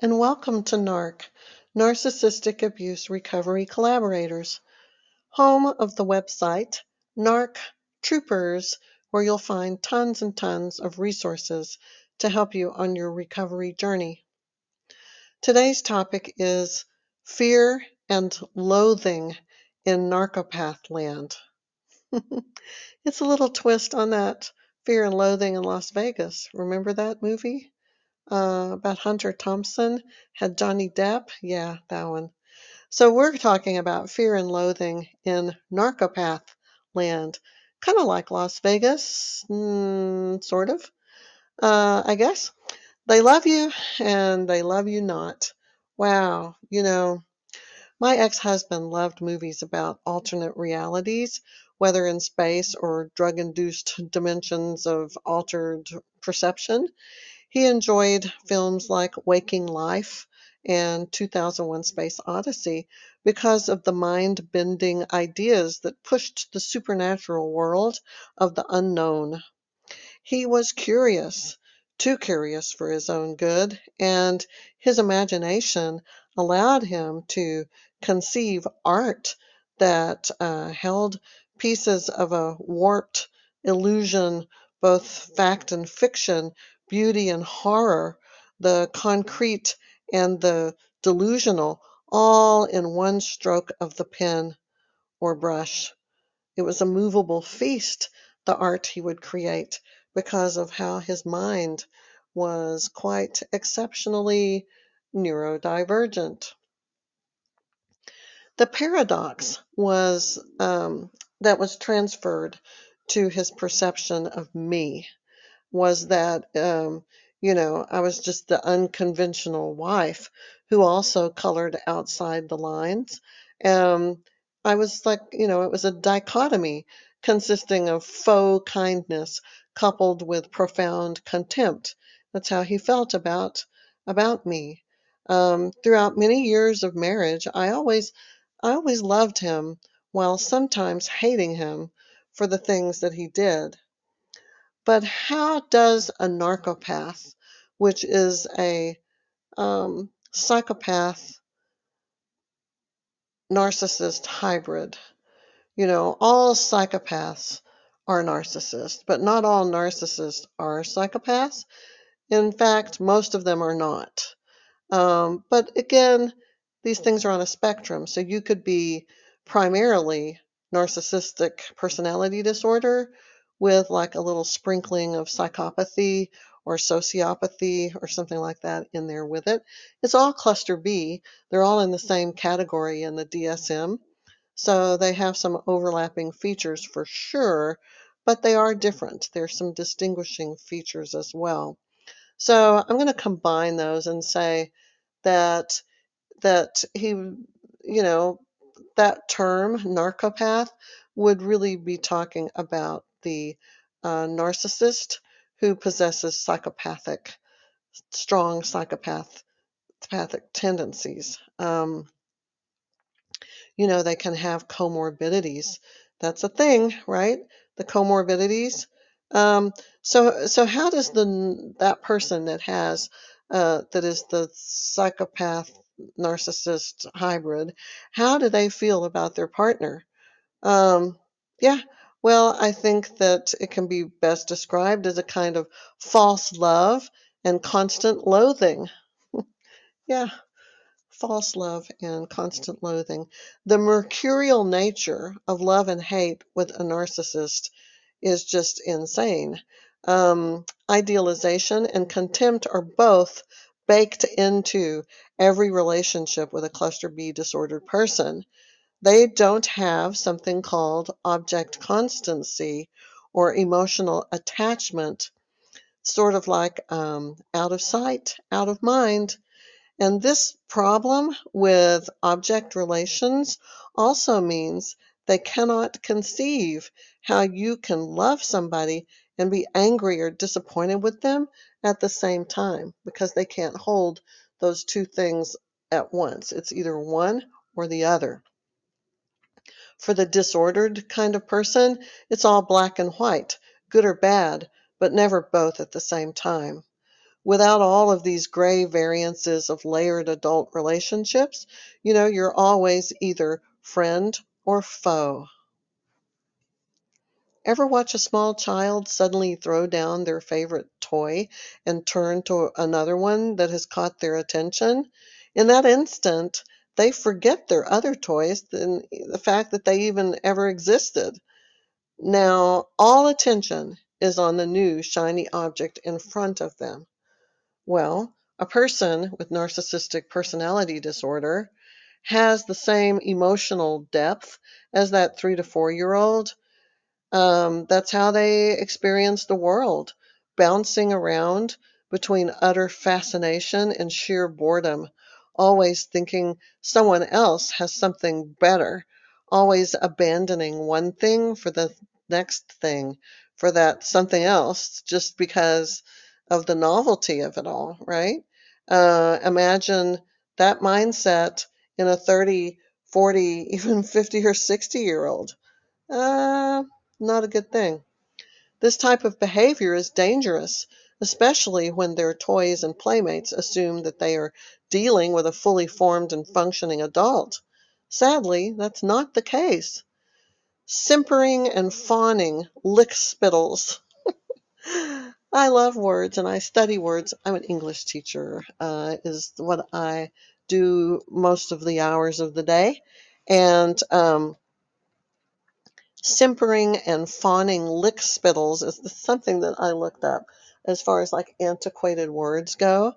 and welcome to NARC, Narcissistic Abuse Recovery Collaborators, home of the website NARC Troopers, where you'll find tons and tons of resources to help you on your recovery journey. Today's topic is fear and loathing in narcopath land. it's a little twist on that fear and loathing in Las Vegas. Remember that movie? Uh, about Hunter Thompson had Johnny Depp. Yeah, that one. So we're talking about fear and loathing in narcopath land, kind of like Las Vegas, mm, sort of. Uh, I guess they love you and they love you not. Wow, you know, my ex-husband loved movies about alternate realities, whether in space or drug-induced dimensions of altered perception. He enjoyed films like Waking Life and 2001 Space Odyssey because of the mind bending ideas that pushed the supernatural world of the unknown. He was curious, too curious for his own good, and his imagination allowed him to conceive art that uh, held pieces of a warped illusion, both fact and fiction, beauty and horror, the concrete and the delusional, all in one stroke of the pen or brush. It was a movable feast, the art he would create, because of how his mind was quite exceptionally neurodivergent. The paradox was um, that was transferred to his perception of me was that, um, you know, I was just the unconventional wife who also colored outside the lines. Um, I was like, you know, it was a dichotomy consisting of faux kindness coupled with profound contempt. That's how he felt about about me. Um, throughout many years of marriage, I always I always loved him while sometimes hating him for the things that he did. But how does a narcopath, which is a um, psychopath narcissist hybrid, you know, all psychopaths are narcissists, but not all narcissists are psychopaths. In fact, most of them are not. Um, but again, these things are on a spectrum. So you could be primarily narcissistic personality disorder with like a little sprinkling of psychopathy or sociopathy or something like that in there with it. It's all cluster B. They're all in the same category in the DSM. So they have some overlapping features for sure, but they are different. There's some distinguishing features as well. So I'm going to combine those and say that that he, you know, that term narcopath would really be talking about the uh, narcissist who possesses psychopathic, strong psychopathic tendencies. Um, you know, they can have comorbidities. That's a thing, right? The comorbidities. Um, so, so how does the that person that has uh, that is the psychopath narcissist hybrid, how do they feel about their partner? Um, yeah, well, I think that it can be best described as a kind of false love and constant loathing. yeah, false love and constant loathing. The mercurial nature of love and hate with a narcissist is just insane. Um, idealization and contempt are both baked into every relationship with a cluster B disordered person. They don't have something called object constancy or emotional attachment, sort of like um, out of sight, out of mind. And this problem with object relations also means they cannot conceive how you can love somebody and be angry or disappointed with them at the same time because they can't hold those two things at once. It's either one or the other. For the disordered kind of person, it's all black and white, good or bad, but never both at the same time. without all of these gray variances of layered adult relationships, you know, you're always either friend or foe. Ever watch a small child suddenly throw down their favorite toy and turn to another one that has caught their attention? In that instant, they forget their other toys and the fact that they even ever existed. Now, all attention is on the new shiny object in front of them. Well, a person with narcissistic personality disorder has the same emotional depth as that three to four year old um, that's how they experience the world, bouncing around between utter fascination and sheer boredom, always thinking someone else has something better, always abandoning one thing for the next thing, for that something else, just because of the novelty of it all, right? Uh, imagine that mindset in a 30, 40, even 50 or 60 year old. Uh, not a good thing. This type of behavior is dangerous, especially when their toys and playmates assume that they are dealing with a fully formed and functioning adult. Sadly, that's not the case. Simpering and fawning lick spittles. I love words and I study words. I'm an English teacher, uh, is what I do most of the hours of the day. And um, simpering and fawning lick spittles is something that I looked up as far as like antiquated words go.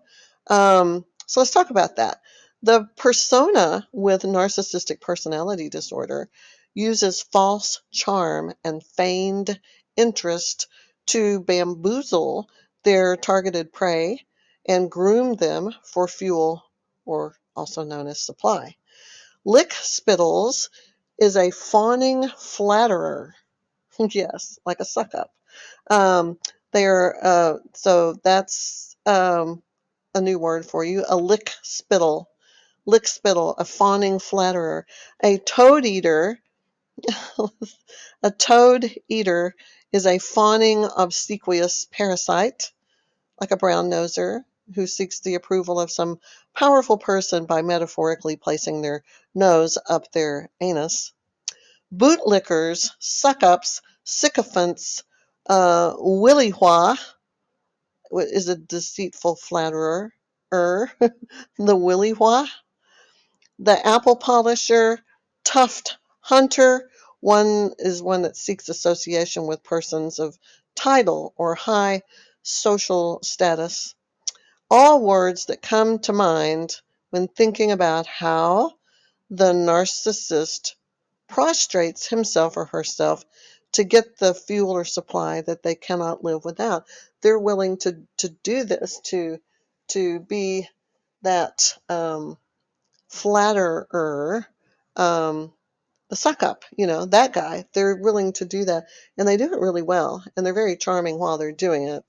Um, so let's talk about that. The persona with narcissistic personality disorder uses false charm and feigned interest to bamboozle their targeted prey and groom them for fuel, or also known as supply. Lick spittles is a fawning flatterer. yes, like a suck up. Um, they're uh, so that's um, a new word for you. A lick spittle, lick spittle, a fawning flatterer, a toad eater. a toad eater is a fawning obsequious parasite, like a brown noser who seeks the approval of some powerful person by metaphorically placing their nose up their anus. Bootlickers, suck-ups, sycophants, uh, whillywha is a deceitful flatterer. Er, the whillywha. The apple polisher, tuft hunter, one is one that seeks association with persons of title or high social status. All words that come to mind when thinking about how the narcissist prostrates himself or herself to get the fuel or supply that they cannot live without. They're willing to, to do this, to, to be that um, flatterer, um, the suck up, you know, that guy. They're willing to do that, and they do it really well, and they're very charming while they're doing it.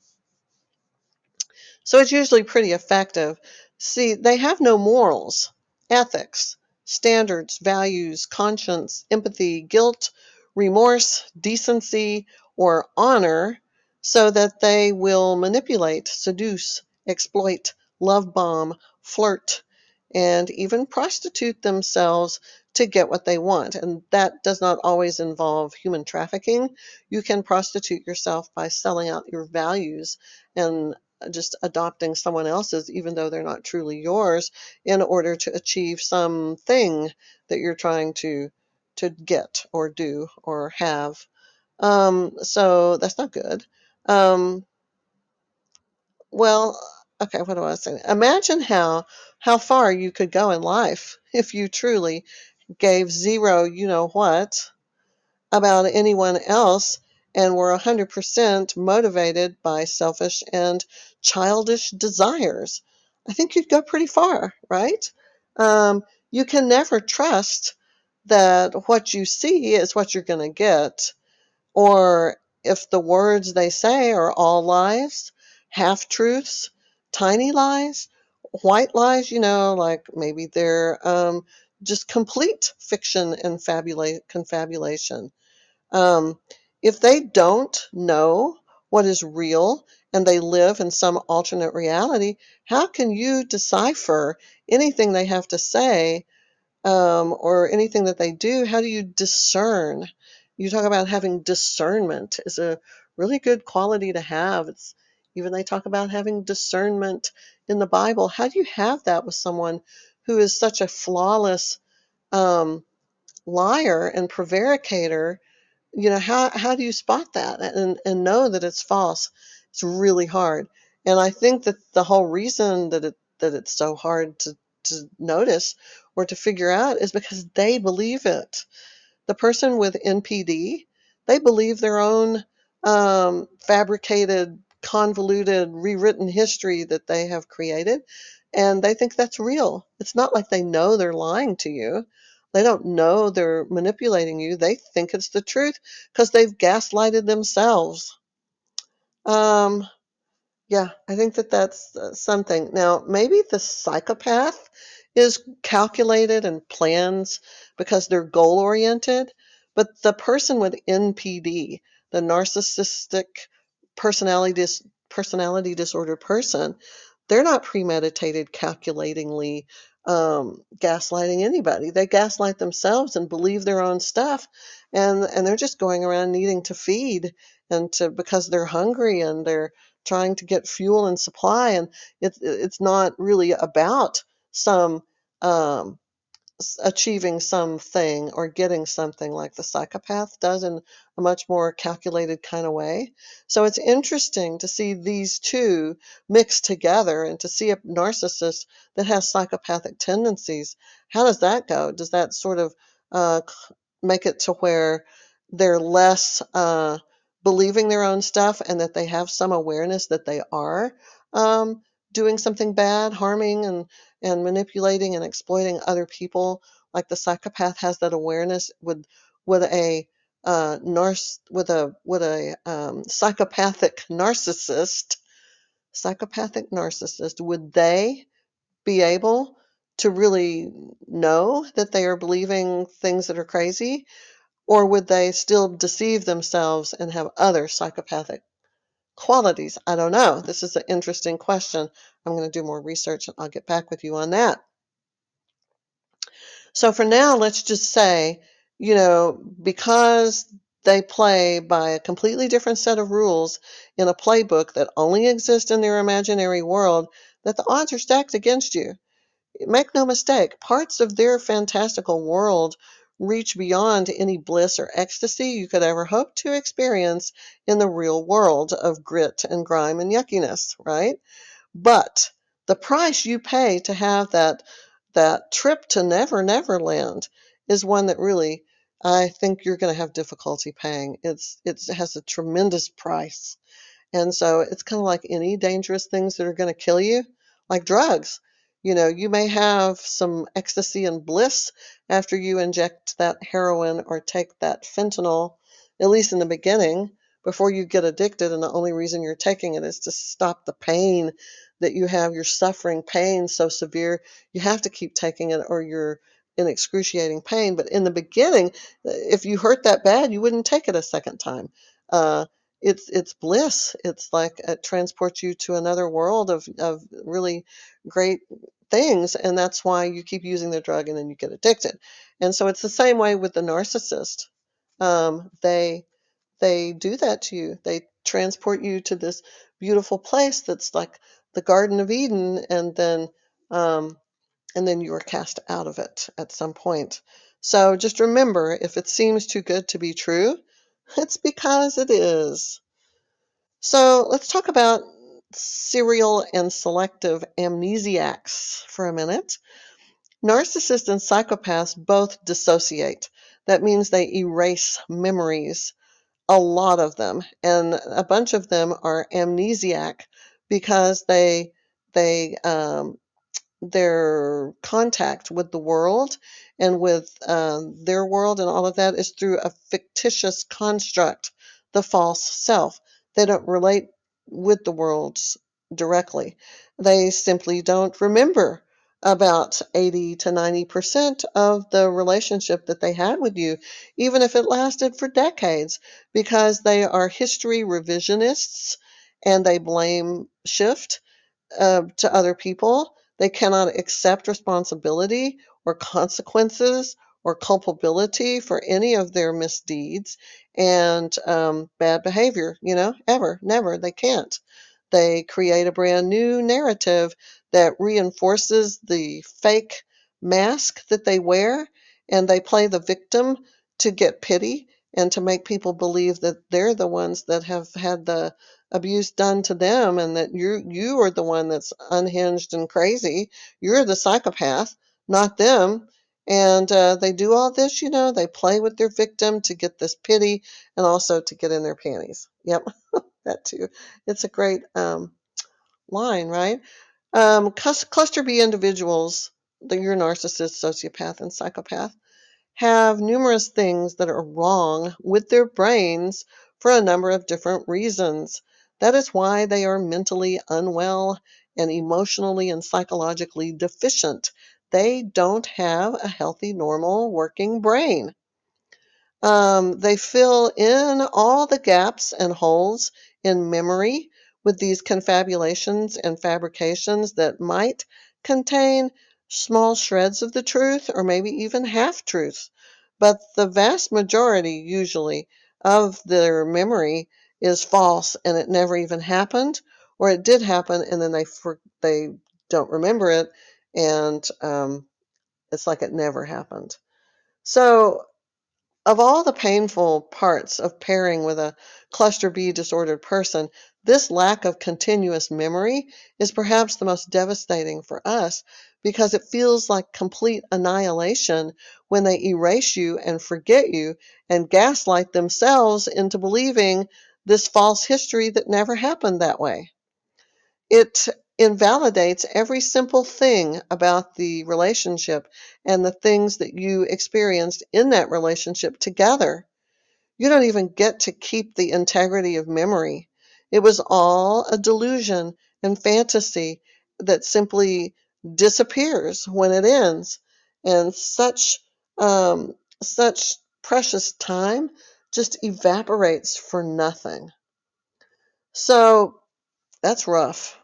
So it's usually pretty effective. See, they have no morals, ethics, standards, values, conscience, empathy, guilt, remorse, decency, or honor, so that they will manipulate, seduce, exploit, love bomb, flirt, and even prostitute themselves to get what they want. And that does not always involve human trafficking. You can prostitute yourself by selling out your values and just adopting someone else's, even though they're not truly yours, in order to achieve something that you're trying to to get or do or have. Um, so that's not good. Um, well, okay, what do I say? Imagine how how far you could go in life if you truly gave zero, you know what, about anyone else and were 100% motivated by selfish and childish desires. I think you'd go pretty far, right? Um, you can never trust that what you see is what you're going to get, or if the words they say are all lies, half truths, tiny lies, white lies, you know, like maybe they're um, just complete fiction and fabula- confabulation. Um, if they don't know what is real and they live in some alternate reality, how can you decipher anything they have to say um, or anything that they do? How do you discern? You talk about having discernment is a really good quality to have. It's even they talk about having discernment in the Bible. How do you have that with someone who is such a flawless um, liar and prevaricator? You know, how how do you spot that and and know that it's false? It's really hard. And I think that the whole reason that it that it's so hard to to notice or to figure out is because they believe it the person with NPD, they believe their own um, fabricated, convoluted, rewritten history that they have created, and they think that's real. It's not like they know they're lying to you. They don't know they're manipulating you. They think it's the truth because they've gaslighted themselves. Um, yeah, I think that that's uh, something. Now, maybe the psychopath is calculated and plans because they're goal oriented, but the person with NPD, the narcissistic personality dis- personality disorder person, they're not premeditated, calculatingly um, gaslighting anybody. They gaslight themselves and believe their own stuff, and and they're just going around needing to feed and to because they're hungry and they're trying to get fuel and supply, and it's it's not really about some um, achieving something or getting something like the psychopath does in a much more calculated kind of way. So it's interesting to see these two mixed together and to see a narcissist that has psychopathic tendencies. How does that go? Does that sort of uh, make it to where they're less uh, believing their own stuff and that they have some awareness that they are um, doing something bad, harming and, and manipulating and exploiting other people, like the psychopath has that awareness, with would a uh, with a with a um, psychopathic narcissist, psychopathic narcissist, would they be able to really know that they are believing things that are crazy, or would they still deceive themselves and have other psychopathic qualities? I don't know. This is an interesting question. I'm going to do more research and I'll get back with you on that. So for now, let's just say, you know, because they play by a completely different set of rules in a playbook that only exists in their imaginary world, that the odds are stacked against you. Make no mistake, parts of their fantastical world reach beyond any bliss or ecstasy you could ever hope to experience in the real world of grit and grime and yuckiness, right? But the price you pay to have that that trip to Never Never Land is one that really I think you're going to have difficulty paying. It's it has a tremendous price. And so it's kind of like any dangerous things that are going to kill you, like drugs. You know, you may have some ecstasy and bliss after you inject that heroin or take that fentanyl, at least in the beginning, before you get addicted. And the only reason you're taking it is to stop the pain that you have. You're suffering pain so severe, you have to keep taking it or you're in excruciating pain. But in the beginning, if you hurt that bad, you wouldn't take it a second time. Uh, it's it's bliss. It's like it transports you to another world of of really great things, and that's why you keep using the drug and then you get addicted. And so it's the same way with the narcissist. Um, they they do that to you. They transport you to this beautiful place that's like the Garden of Eden, and then um, and then you are cast out of it at some point. So just remember, if it seems too good to be true, it's because it is. So let's talk about serial and selective amnesiacs for a minute. Narcissists and psychopaths both dissociate. That means they erase memories, a lot of them, and a bunch of them are amnesiac because they they um, their contact with the world and with uh, their world and all of that is through a fictitious construct, the false self. They don't relate with the world directly. They simply don't remember about 80 to 90% of the relationship that they had with you, even if it lasted for decades, because they are history revisionists and they blame shift uh, to other people. They cannot accept responsibility or consequences or culpability for any of their misdeeds and um, bad behavior, you know, ever, never. They can't. They create a brand new narrative that reinforces the fake mask that they wear, and they play the victim to get pity and to make people believe that they're the ones that have had the abuse done to them and that you you are the one that's unhinged and crazy. You're the psychopath, not them. And uh, they do all this, you know, they play with their victim to get this pity and also to get in their panties. Yep, that too. It's a great um, line, right? Um, cluster B individuals, the, your narcissist, sociopath, and psychopath, have numerous things that are wrong with their brains for a number of different reasons. That is why they are mentally unwell and emotionally and psychologically deficient. They don't have a healthy, normal working brain. Um, they fill in all the gaps and holes in memory with these confabulations and fabrications that might contain small shreds of the truth or maybe even half truths. But the vast majority, usually, of their memory is false and it never even happened, or it did happen and then they for, they don't remember it, and um, it's like it never happened. So of all the painful parts of pairing with a cluster B disordered person, this lack of continuous memory is perhaps the most devastating for us because it feels like complete annihilation when they erase you and forget you and gaslight themselves into believing this false history that never happened that way. It invalidates every simple thing about the relationship and the things that you experienced in that relationship together. You don't even get to keep the integrity of memory. It was all a delusion and fantasy that simply disappears when it ends. And such um, such precious time just evaporates for nothing. So that's rough.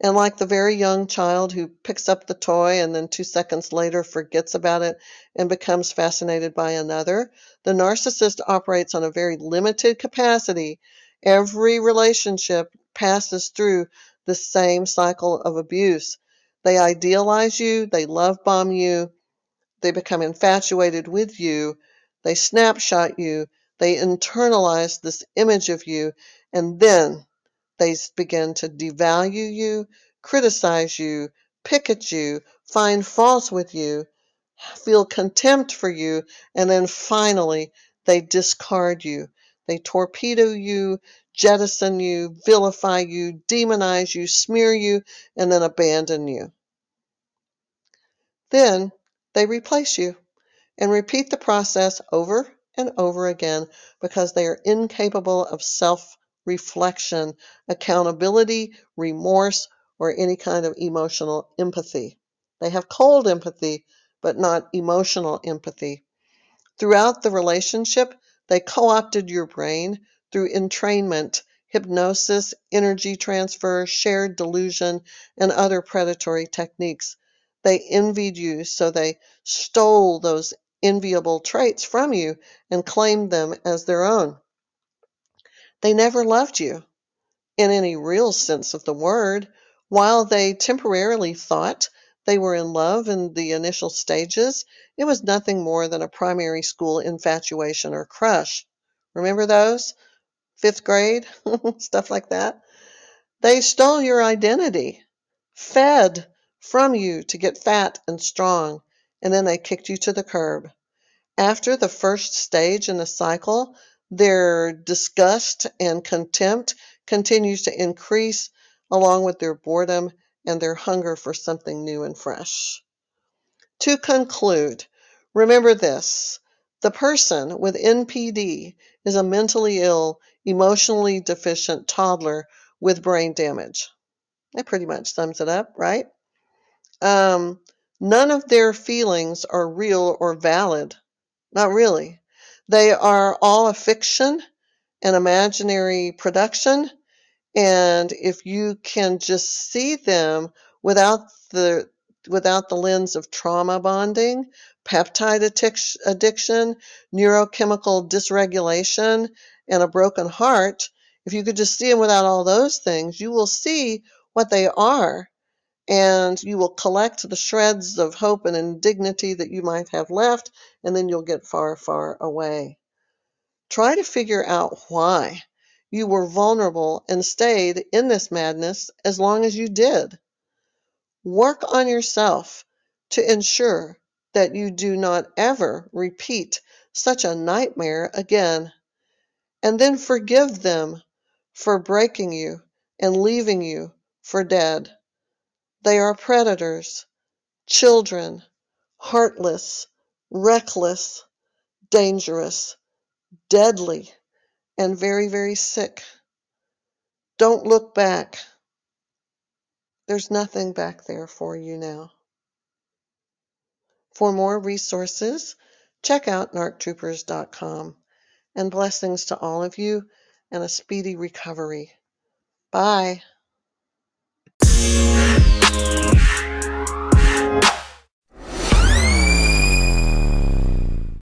And like the very young child who picks up the toy and then two seconds later forgets about it and becomes fascinated by another, the narcissist operates on a very limited capacity. Every relationship passes through the same cycle of abuse. They idealize you, they love bomb you, they become infatuated with you, they snapshot you, they internalize this image of you, and then they begin to devalue you, criticize you, pick at you, find faults with you, feel contempt for you, and then finally they discard you. They torpedo you, jettison you, vilify you, demonize you, smear you, and then abandon you. Then they replace you and repeat the process over and over again because they are incapable of self reflection, accountability, remorse, or any kind of emotional empathy. They have cold empathy, but not emotional empathy. Throughout the relationship, they co opted your brain through entrainment, hypnosis, energy transfer, shared delusion, and other predatory techniques. They envied you, so they stole those enviable traits from you and claimed them as their own. They never loved you in any real sense of the word. While they temporarily thought they were in love in the initial stages, it was nothing more than a primary school infatuation or crush. Remember those? Fifth grade? Stuff like that. They stole your identity, fed from you to get fat and strong, and then they kicked you to the curb. After the first stage in the cycle, their disgust and contempt continues to increase along with their boredom and their hunger for something new and fresh. To conclude, remember this the person with NPD is a mentally ill, emotionally deficient toddler with brain damage. That pretty much sums it up, right? Um, none of their feelings are real or valid. Not really. They are all a fiction, an imaginary production, And if you can just see them without the without the lens of trauma bonding, peptide addiction, neurochemical dysregulation, and a broken heart, if you could just see them without all those things, you will see what they are and you will collect the shreds of hope and indignity that you might have left, and then you'll get far, far away. Try to figure out why you were vulnerable and stayed in this madness as long as you did. Work on yourself to ensure that you do not ever repeat such a nightmare again. And then forgive them for breaking you and leaving you for dead. They are predators, children, heartless, reckless, dangerous, deadly, and very, very sick. Don't look back. There's nothing back there for you now. For more resources, check out narctroopers.com. And blessings to all of you and a speedy recovery. Bye. Bye.